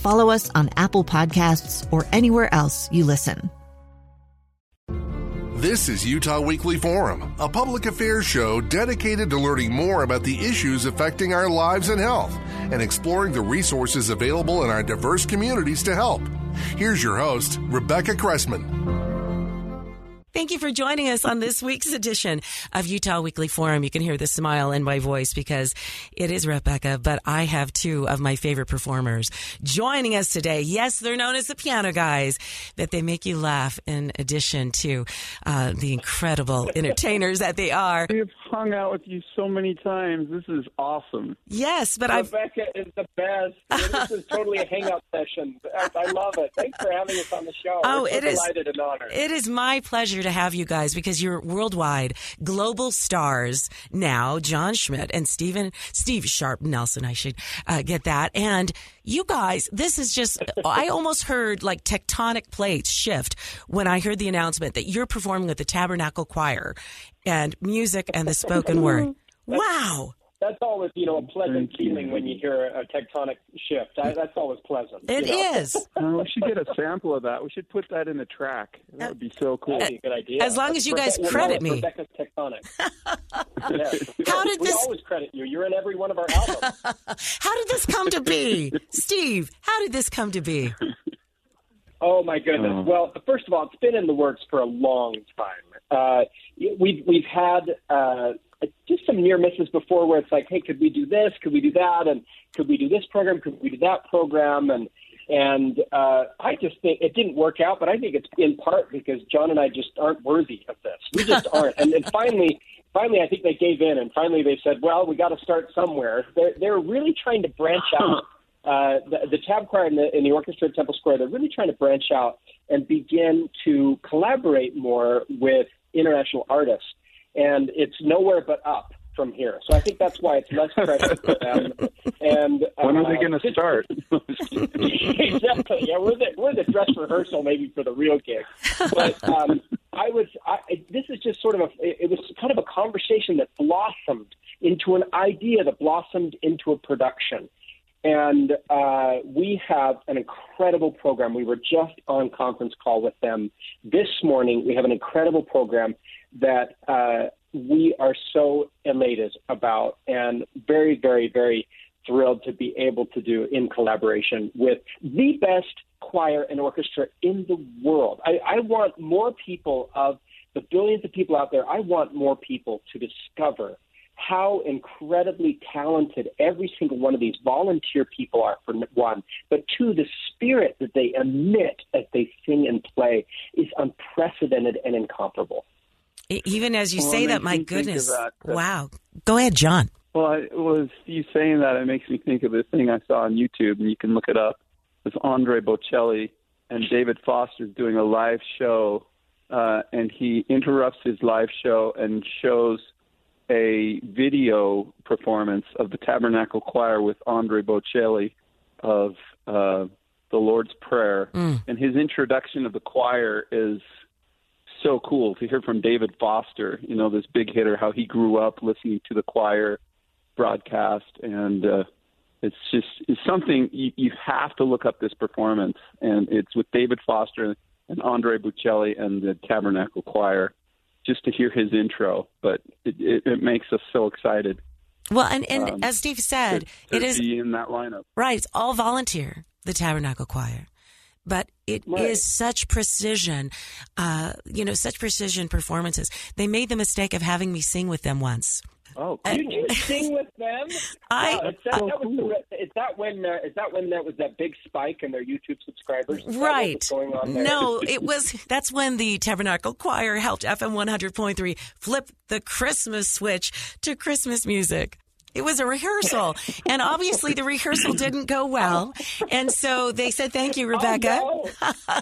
follow us on Apple Podcasts, or anywhere else you listen. This is Utah Weekly Forum, a public affairs show dedicated to learning more about the issues affecting our lives and health and exploring the resources available in our diverse communities to help. Here's your host, Rebecca Cressman. Thank you for joining us on this week's edition of Utah Weekly Forum. You can hear the smile in my voice because it is Rebecca, but I have two of my favorite performers joining us today. Yes, they're known as the piano guys, but they make you laugh in addition to uh, the incredible entertainers that they are. We've hung out with you so many times. This is awesome. Yes, but Rebecca I've... Rebecca is the best. this is totally a hangout session. I, I, love it. Thanks for having us on the show. Oh, We're so it is. Delighted and honored. It is my pleasure pleasure to have you guys because you're worldwide global stars now. Jon Schmidt and Steven Steve Sharp Nelson. I should uh, get that. And you guys, this is just. I almost heard like tectonic plates shift when I heard the announcement that you're performing with the Tabernacle Choir and music and the spoken word. Wow that's always you know a pleasant feeling when you hear a tectonic shift. I, that's always pleasant. It you know? is. Uh, we should get a sample of that. We should put that in the track. That would be so cool. That'd be a good idea. As long as you guys credit me. Rebecca's tectonic. yeah. How did we this? always credit you. You're in every one of our albums. how did this come to be, Steve? How did this come to be? Oh my goodness! Oh. Well, first of all, it's been in the works for a long time. Uh, we've we've had. Uh, just some near misses before where it's like, hey, could we do this? Could we do that? And could we do this program? Could we do that program? And and uh, I just think it didn't work out, but I think it's in part because Jon and I just aren't worthy of this. We just aren't. and then finally, finally, I think they gave in, and finally they said, well, we got to start somewhere. They're they're really trying to branch out. Uh, the, the tab choir and the, and the orchestra at Temple Square, they're really trying to branch out and begin to collaborate more with international artists and it's nowhere but up from here. So I think that's why it's less pressure for them. And uh, when are they going to start? exactly. Yeah, we're the we're the dress rehearsal maybe for the real gig. But um, I was I, this is just sort of a it was kind of a conversation that blossomed into an idea that blossomed into a production. And uh, we have an incredible program. We were just on conference call with them this morning. We have an incredible program that uh, we are so elated about and very, very, very thrilled to be able to do in collaboration with the best choir and orchestra in the world. I, I want more people of the billions of people out there, I want more people to discover how incredibly talented every single one of these volunteer people are, for one, but two, the spirit that they emit as they sing and play is unprecedented and incomparable. Even as you well, say that, my goodness. That, wow. Go ahead, Jon. Well, I, was you saying that, it makes me think of this thing I saw on YouTube, and you can look it up. It's Andre Bocelli and David Foster's doing a live show, uh, and he interrupts his live show and shows a video performance of the Tabernacle Choir with Andre Bocelli of uh, the Lord's Prayer. Mm. And his introduction of the choir is so cool to hear from David Foster, you know, this big hitter, how he grew up listening to the choir broadcast. And uh, it's just it's something you, you have to look up this performance. And it's with David Foster and Andre Bocelli and the Tabernacle Choir just to hear his intro. But it, it, it makes us so excited. Well, and, and um, as Steve said, to, to it is in that lineup. Right, it's all volunteer. The Tabernacle Choir but it is Right. such precision, uh, you know, such precision performances. They made the mistake of having me sing with them once. Oh, Did you sing with them? I- Wow, is that, that was the, is that when uh, is that when that was that big spike in their YouTube subscribers? Is Right. going on there? No, it was that's when the Tabernacle Choir helped FM 100.3 flip the Christmas switch to Christmas music. It was a rehearsal, and obviously the rehearsal didn't go well, and so they said, "Thank you, oh, Rebecca." Oh, no.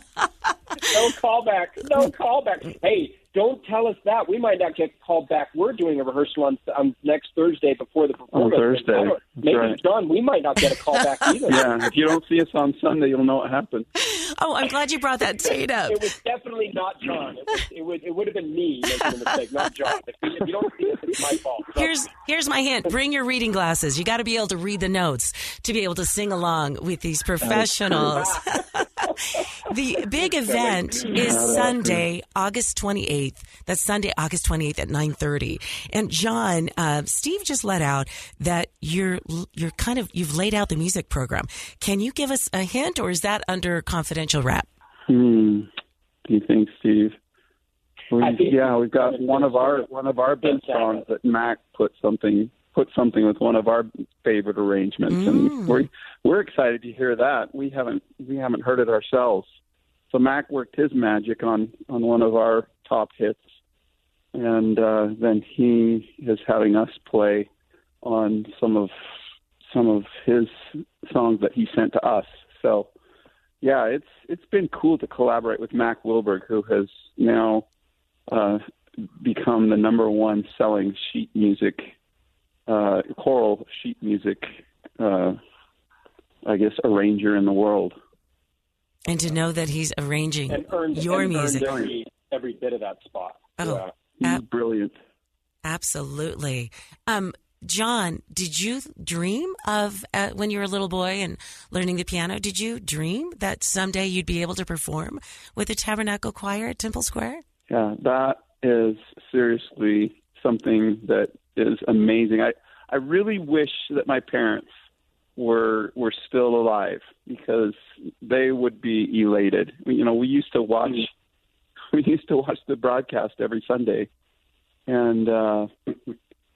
no callback. No callback. Hey, don't tell us that. We might not get called back. We're doing a rehearsal on, on next Thursday before the performance. Thursday. Maybe Right. Jon, we might not get a call back either. Yeah, if you don't see us on Sunday, you'll know what happened. Oh, I'm glad you brought that date up. It was definitely not Jon. It, was, it would it would have been me making the mistake, not Jon. If you, if you don't see it, it's my fault. So- Here's here's my hint. Bring your reading glasses. You got to be able to read the notes to be able to sing along with these professionals. the big event is Sunday, August 28th. That's Sunday, August 28th at 9:30. And Jon, uh, Steve just let out that you're you're kind of you've laid out the music program. Can you give us a hint, or is that under confidential wrap? Hmm. Do you think, Steve? We, think- yeah, we've got one of our one of our big songs that Mack put something put something with one of our favorite arrangements, Mm. and we're we're excited to hear that. We haven't we haven't heard it ourselves. So Mack worked his magic on on one of our top hits, and uh, then he is having us play on some of some of his songs that he sent to us. So yeah, it's it's been cool to collaborate with Mack Wilberg, who has now uh, become the number one selling sheet music, uh, choral sheet music, uh, I guess, arranger in the world. And to know that he's arranging and earned, your music. every, every bit of that spot. Oh. Yeah. He's brilliant. Absolutely. Um, Jon, did you dream of uh, when you were a little boy and learning the piano? Did you dream that someday you'd be able to perform with the Tabernacle Choir at Temple Square? Yeah, that is seriously something that is amazing. I I really wish that my parents were were still alive because they would be elated. You know, we used to watch we used to watch the broadcast every Sunday, and uh,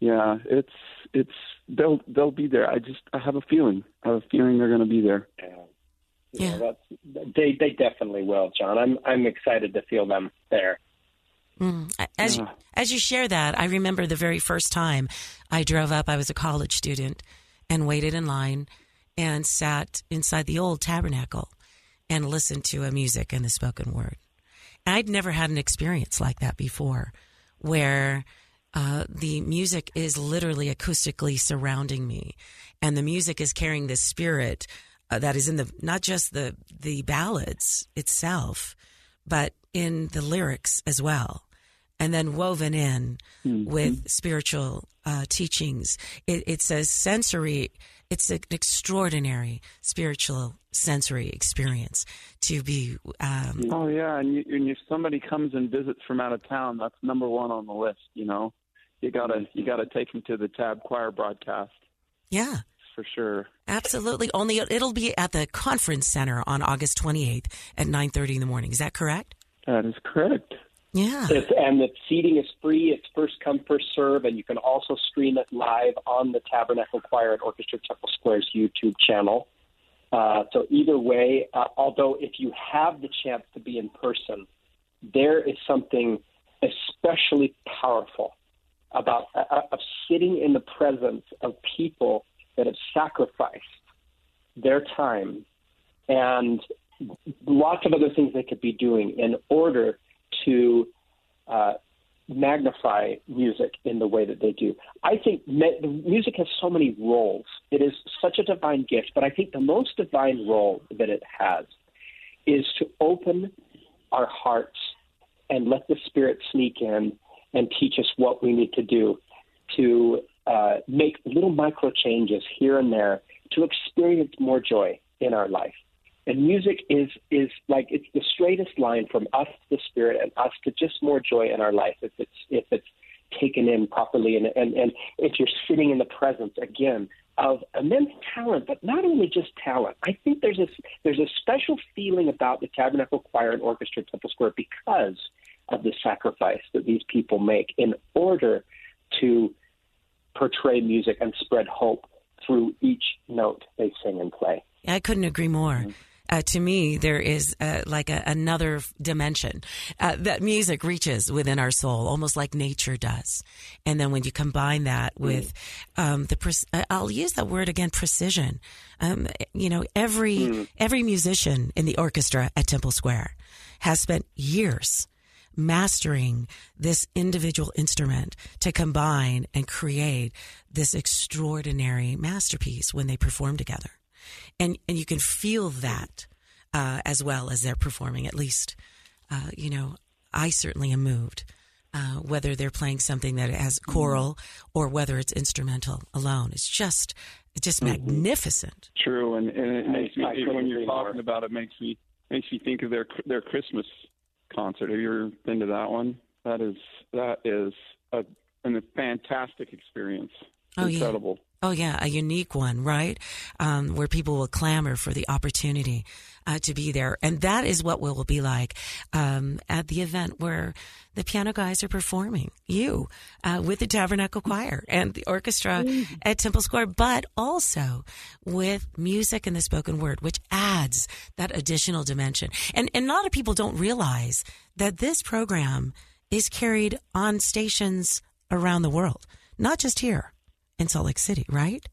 yeah, it's it's they'll they'll be there. I just I have a feeling. I have a feeling they're going to be there. Yeah. Yeah. that's they they definitely will, Jon. I'm I'm excited to feel them there. Mm. As you, as you share that, I remember the very first time I drove up. I was a college student and waited in line and sat inside the old tabernacle and listened to a music and the spoken word. And I'd never had an experience like that before, where uh, the music is literally acoustically surrounding me, and the music is carrying the spirit uh, that is in the not just the the ballads itself, but in the lyrics as well, and then woven in with spiritual uh, teachings. It, it's a sensory, it's an extraordinary spiritual sensory experience to be. Um, Oh yeah, and, you, and if somebody comes and visits from out of town, that's number one on the list. You know, you gotta you gotta take them to the Tab Choir broadcast yeah. for sure. Absolutely. Only it'll be at the conference center on August 28th at 9:30 in the morning. Is that correct? That is correct. Yeah. It's, and the seating is free. It's first come, first serve, and you can also stream it live on the Tabernacle Choir and Orchestra Temple Square's YouTube channel. Uh, so either way, uh, although if you have the chance to be in person, there is something especially powerful about uh, of sitting in the presence of people that have sacrificed their time and lots of other things they could be doing in order to uh, magnify music in the way that they do. I think me- music has so many roles. It is such a divine gift, but I think the most divine role that it has is to open our hearts and let the Spirit sneak in and teach us what we need to do to uh, make little micro changes here and there to experience more joy in our life. And music is is like it's the straightest line from us to the spirit and us to just more joy in our life. If it's if it's taken in properly, and and and if you're sitting in the presence again of immense talent, but not only just talent. I think there's a there's a special feeling about the Tabernacle Choir and Orchestra at Temple Square because of the sacrifice that these people make in order to portray music and spread hope through each note they sing and play. I couldn't agree more. Mm-hmm uh, to me, there is uh, like a, another dimension uh, that music reaches within our soul, almost like nature does. And then when you combine that mm. with um, the, pre- uh, I'll use that word again, precision. Um, you know, every mm. every musician in the orchestra at Temple Square has spent years mastering this individual instrument to combine and create this extraordinary masterpiece when they perform together and and you can feel that uh, as well as they're performing. At least, uh, you know, I certainly am moved. Uh, whether they're playing something that has mm-hmm. choral or whether it's instrumental alone, it's just it's just mm-hmm. magnificent. True, and, and it makes me when you're talking about it makes me makes me think of their their Christmas concert. Have you ever been to that one? That is that is a, a fantastic experience. Oh, Incredible. Yeah. Oh, yeah, a unique one, right? Um, where people will clamor for the opportunity uh, to be there. And that is what will be like um, at the event where the piano guys are performing, you, uh, with the Tabernacle Choir and the orchestra mm. at Temple Square, but also with music and the spoken word, which adds that additional dimension. And, and a lot of people don't realize that this program is carried on stations around the world, not just here in Salt Lake City, right?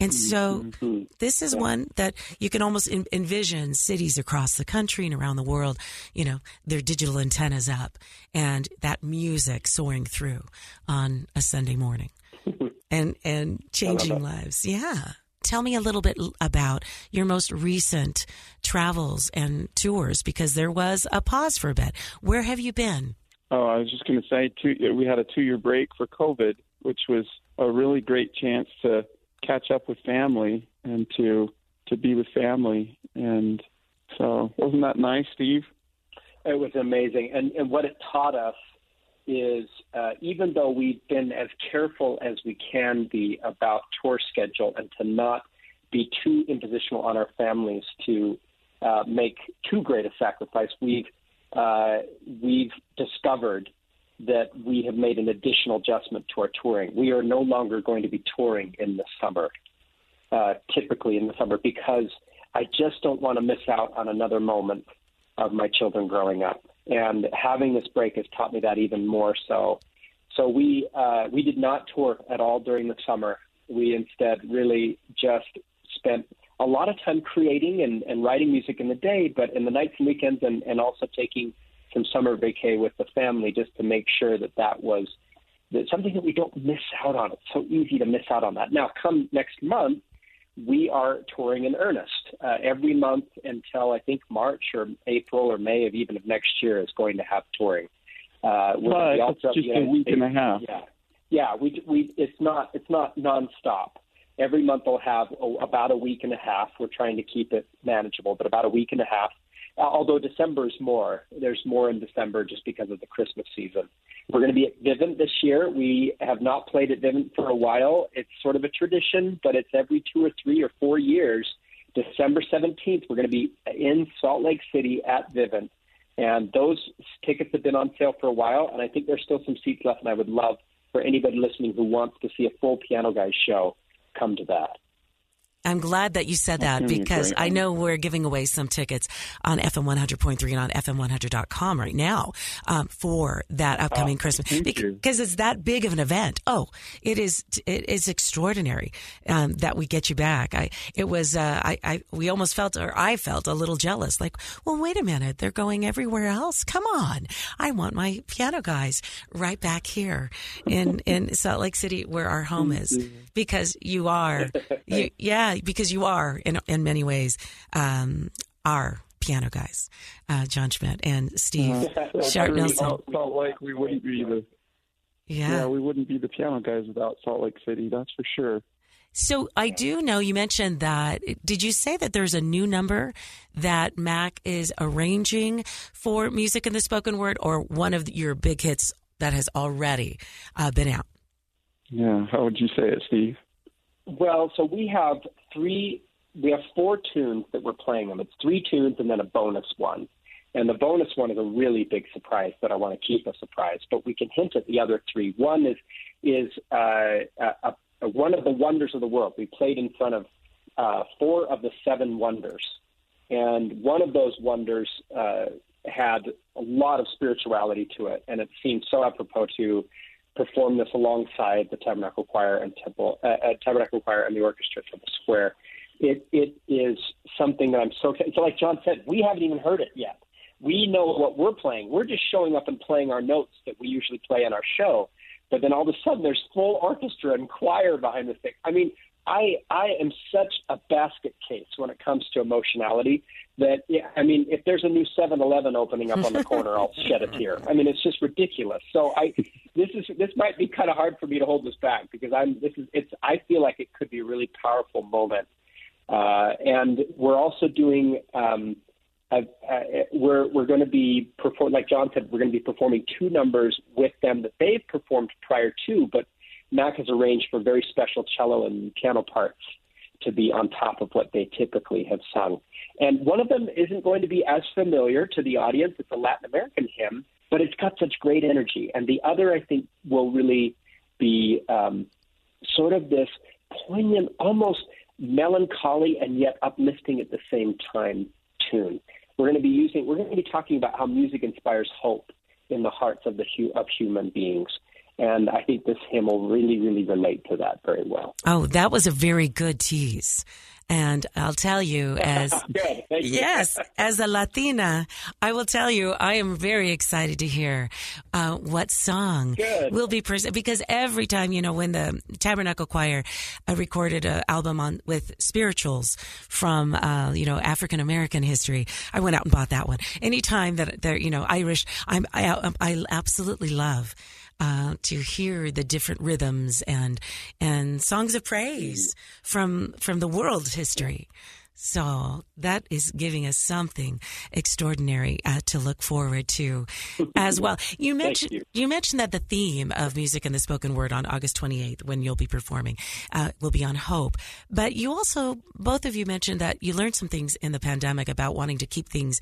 And so mm-hmm. this is one that you can almost envision cities across the country and around the world, you know, their digital antennas up and that music soaring through on a Sunday morning and, and changing lives. Yeah. Tell me a little bit about your most recent travels and tours because there was a pause for a bit. Where have you been? Oh, I was just going to say, two, we had a two year break for COVID, which was a really great chance to catch up with family and to to be with family. And so, wasn't that nice, Steve? It was amazing, and and what it taught us is uh, even though we've been as careful as we can be about tour schedule and to not be too impositional on our families to uh, make too great a sacrifice, we've uh, we've discovered that we have made an additional adjustment to our touring. We are no longer going to be touring in the summer, uh, typically in the summer, because I just don't want to miss out on another moment of my children growing up. And having this break has taught me that even more so. So we uh, we did not tour at all during the summer. We instead really just spent a lot of time creating and, and writing music in the day, but in the nights and weekends, and, and also taking summer vacay with the family just to make sure that that was that something that we don't miss out on. It's so easy to miss out on that. Now, come next month, we are touring in earnest. Uh, every month until I think March or April or May of even of next year is going to have touring. Uh, but it's just a week States. and a half. Yeah, yeah. We we it's not it's not nonstop. Every month we'll have oh, about a week and a half. We're trying to keep it manageable, but about a week and a half Uh, although December is more. There's more in December just because of the Christmas season. We're going to be at Vivint this year. We have not played at Vivint for a while. It's sort of a tradition, but it's every two or three or four years. December 17th, we're going to be in Salt Lake City at Vivint. And those tickets have been on sale for a while, and I think there's still some seats left. And I would love for anybody listening who wants to see a full Piano Guys show come to that. I'm glad that you said that because I know we're giving away some tickets on FM 100.3 and on FM100.com right now um, for that upcoming oh, Christmas because it's that big of an event. Oh, it is. It is extraordinary um, that we get you back. I it was. Uh, I, I we almost felt or I felt a little jealous. Like, well, wait a minute, they're going everywhere else. Come on, I want my piano guys right back here in in Salt Lake City where our home is because you are. You, yeah because you are in in many ways um, our piano guys, uh, Jon Schmidt and Steve uh, Sharp Nelson. Salt Lake, we wouldn't be the yeah. yeah, we wouldn't be the piano guys without Salt Lake City. That's for sure. So I do know you mentioned that. Did you say that there's a new number that Mack is arranging for music in the spoken word, or one of your big hits that has already uh, been out. Yeah, how would you say it, Steve? Well, so we have three, we have four tunes that we're playing them. It's three tunes and then a bonus one. And the bonus one is a really big surprise that I want to keep a surprise, but we can hint at the other three. One is is uh, a, a, one of the wonders of the world. We played in front of uh, four of the seven wonders, and one of those wonders uh, had a lot of spirituality to it, and it seemed so apropos to perform this alongside the Tabernacle Choir and Temple uh, uh Tabernacle Choir and the orchestra at Temple Square. It it is something that I'm so so like Jon said, we haven't even heard it yet. We know what we're playing. We're just showing up and playing our notes that we usually play in our show. But then all of a sudden, there's full orchestra and choir behind the thing. I mean, I I am such a basket case when it comes to emotionality that yeah, I mean, if there's a new 7-Eleven opening up on the corner, I'll shed a tear. I mean, it's just ridiculous. So I this is this might be kind of hard for me to hold this back because I'm this is it's I feel like it could be a really powerful moment. Uh, and we're also doing um, uh, uh, we're we're going to be perform like Jon said we're going to be performing two numbers with them that they've performed prior to, but Mack has arranged for very special cello and piano parts to be on top of what they typically have sung. And one of them isn't going to be as familiar to the audience. It's a Latin American hymn, but it's got such great energy. And the other, I think, will really be um, sort of this poignant, almost melancholy and yet uplifting at the same time tune. We're going to be using, we're going to be talking about how music inspires hope in the hearts of the of human beings. And I think this hymn will really, really relate to that very well. Oh, that was a very good tease. And I'll tell you, as yes, as a Latina, I will tell you, I am very excited to hear uh, what song Good. will be presented. Because every time, you know, when the Tabernacle Choir uh, recorded an album on with spirituals from, uh, you know, African American history, I went out and bought that one. Anytime that they're, you know, Irish, I'm, I, I absolutely love uh, to hear the different rhythms and and songs of praise from from the world's history. So that is giving us something extraordinary uh, to look forward to as well. You mentioned you. you. mentioned that the theme of music and the spoken word on August 28th, when you'll be performing, uh, will be on hope. But you also, both of you mentioned that you learned some things in the pandemic about wanting to keep things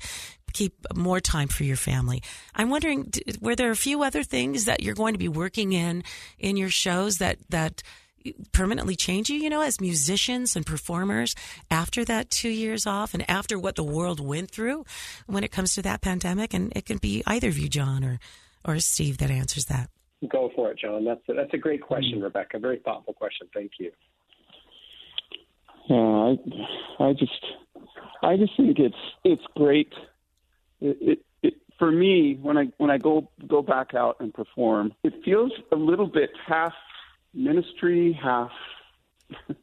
keep more time for your family. I'm wondering, were there a few other things that you're going to be working in in your shows that that permanently change you, you know, as musicians and performers after that two years off and after what the world went through when it comes to that pandemic? And it can be either of you, Jon or, or Steve, that answers that. Go for it, Jon. That's a, that's a great question, Rebecca. Very thoughtful question. Thank you. Yeah, I, I just, I just think it's it's great. It, it, it, for me when I when I go go back out and perform, it feels a little bit half ministry, half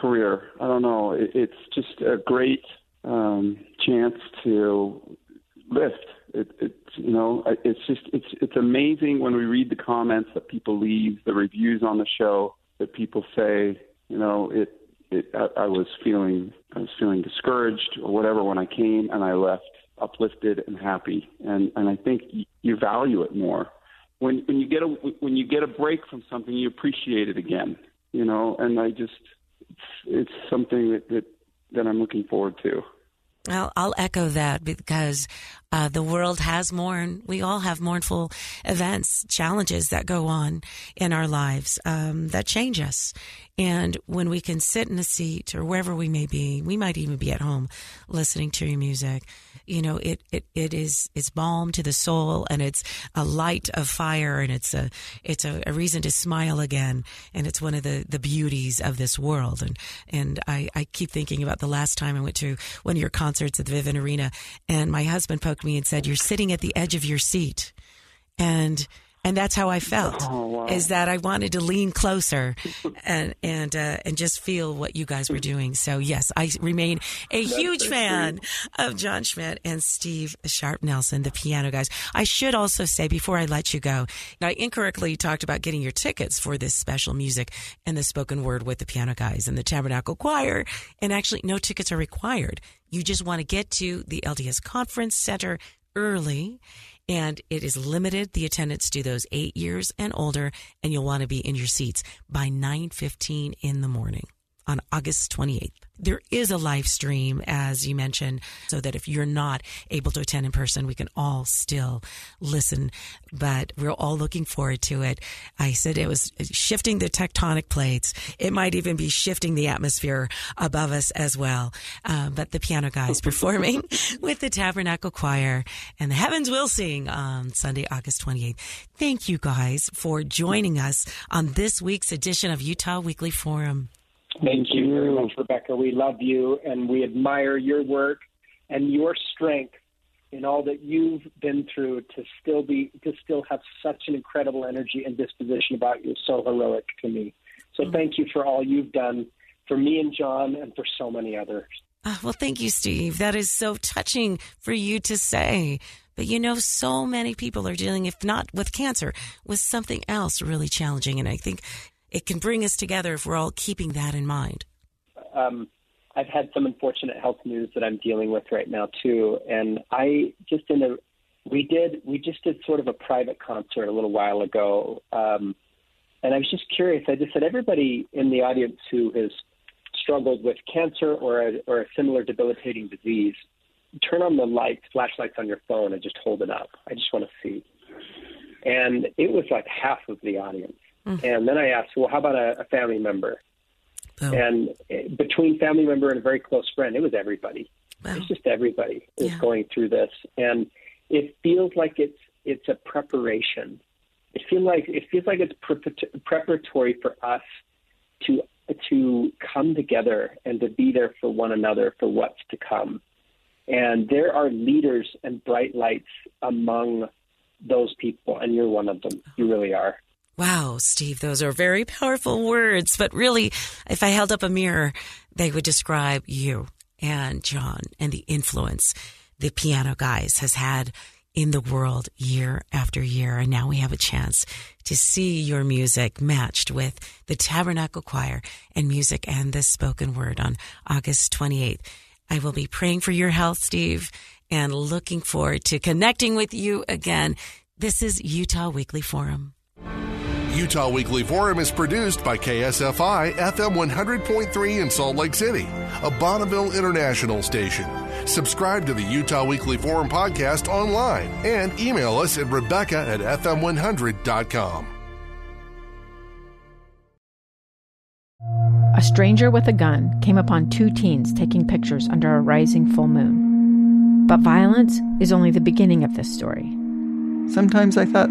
career. I don't know. It, it's just a great um, chance to lift. It, it, you know, it's just it's it's amazing when we read the comments that people leave, the reviews on the show that people say. You know, it. It, I, I was feeling I was feeling discouraged or whatever when I came, and I left uplifted and happy. And and I think you value it more when when you get a when you get a break from something, you appreciate it again. You know, and I just it's, it's something that, that that I'm looking forward to. Well, I'll echo that because uh, the world has mourned. We all have mournful events, challenges that go on in our lives um, that change us. And when we can sit in a seat or wherever we may be, we might even be at home listening to your music you know, it, it, it is, it's balm to the soul and it's a light of fire and it's a, it's a, a reason to smile again. And it's one of the, the beauties of this world. And, and I, I keep thinking about the last time I went to one of your concerts at the Vivint Arena and my husband poked me and said, you're sitting at the edge of your seat. And and that's how I felt. Oh, wow. Is that I wanted to lean closer and and uh, and just feel what you guys were doing. So yes, I remain a That's huge fan of Jon Schmidt and Steve Sharp Nelson, the piano guys. I should also say before I let you go, I incorrectly talked about getting your tickets for this special music and the spoken word with the piano guys and the Tabernacle Choir. And actually, no tickets are required. You just want to get to the LDS Conference Center early and it is limited. The attendance to those eight years and older, and you'll want to be in your seats by 9:15 in the morning on August 28th. There is a live stream, as you mentioned, so that if you're not able to attend in person, we can all still listen. But we're all looking forward to it. I said it was shifting the tectonic plates. It might even be shifting the atmosphere above us as well. Uh, but the piano guys performing with the Tabernacle Choir and the Heavens Will Sing on Sunday, August 28th. Thank you guys for joining us on this week's edition of Utah Weekly Forum. Thank you very much, Rebecca. We love you and we admire your work and your strength in all that you've been through to still be to still have such an incredible energy and disposition about you. So heroic to me. So mm-hmm. thank you for all you've done for me and Jon and for so many others. Oh, well, thank you, Steve. That is so touching for you to say. But you know, so many people are dealing, if not with cancer, with something else really challenging. And I think it can bring us together if we're all keeping that in mind. Um, I've had some unfortunate health news that I'm dealing with right now too, and I just in a we did we just did sort of a private concert a little while ago, um, and I was just curious. I just said everybody in the audience who has struggled with cancer or a, or a similar debilitating disease, turn on the lights, flashlights on your phone, and just hold it up. I just want to see. And it was like half of the audience. Mm-hmm. And then I asked, well, how about a, a family member? Oh. And eh, between family member and a very close friend, it was everybody. Wow. It's just everybody is yeah. going through this, and it feels like it's it's a preparation. It feels like it feels like it's pre- preparatory for us to to come together and to be there for one another for what's to come. And there are leaders and bright lights among those people, and you're one of them. You really are. Wow, Steve, those are very powerful words. But really, if I held up a mirror, they would describe you and Jon and the influence the piano guys has had in the world year after year. And now we have a chance to see your music matched with the Tabernacle Choir and music and the spoken word on August 28th. I will be praying for your health, Steve, and looking forward to connecting with you again. This is Utah Weekly Forum. Utah Weekly Forum is produced by KSFI FM 100.3 in Salt Lake City, a Bonneville International station. Subscribe to the Utah Weekly Forum podcast online and email us at rebecca at fm100.com. A stranger with a gun came upon two teens taking pictures under a rising full moon. But violence is only the beginning of this story. Sometimes I thought,